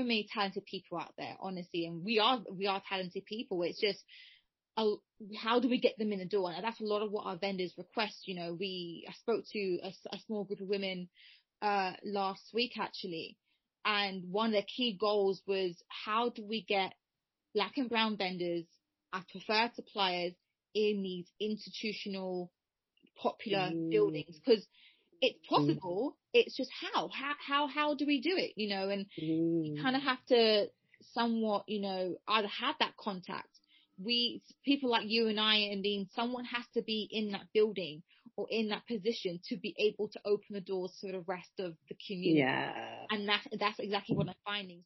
so many talented people out there, honestly, and we are we are talented people. It's just uh, how do we get them in the door? And that's a lot of what our vendors request. You know, we I spoke to a, a small group of women uh, last week actually, and one of their key goals was how do we get black and brown vendors as preferred suppliers in these institutional popular mm. buildings because it's mm. possible. Mm. It's just how, how, how, how do we do it? You know, and mm. you kind of have to somewhat, you know, either have that contact. We, people like you and I and Dean, someone has to be in that building or in that position to be able to open the doors to the rest of the community. Yeah. And that's, that's exactly what I'm finding.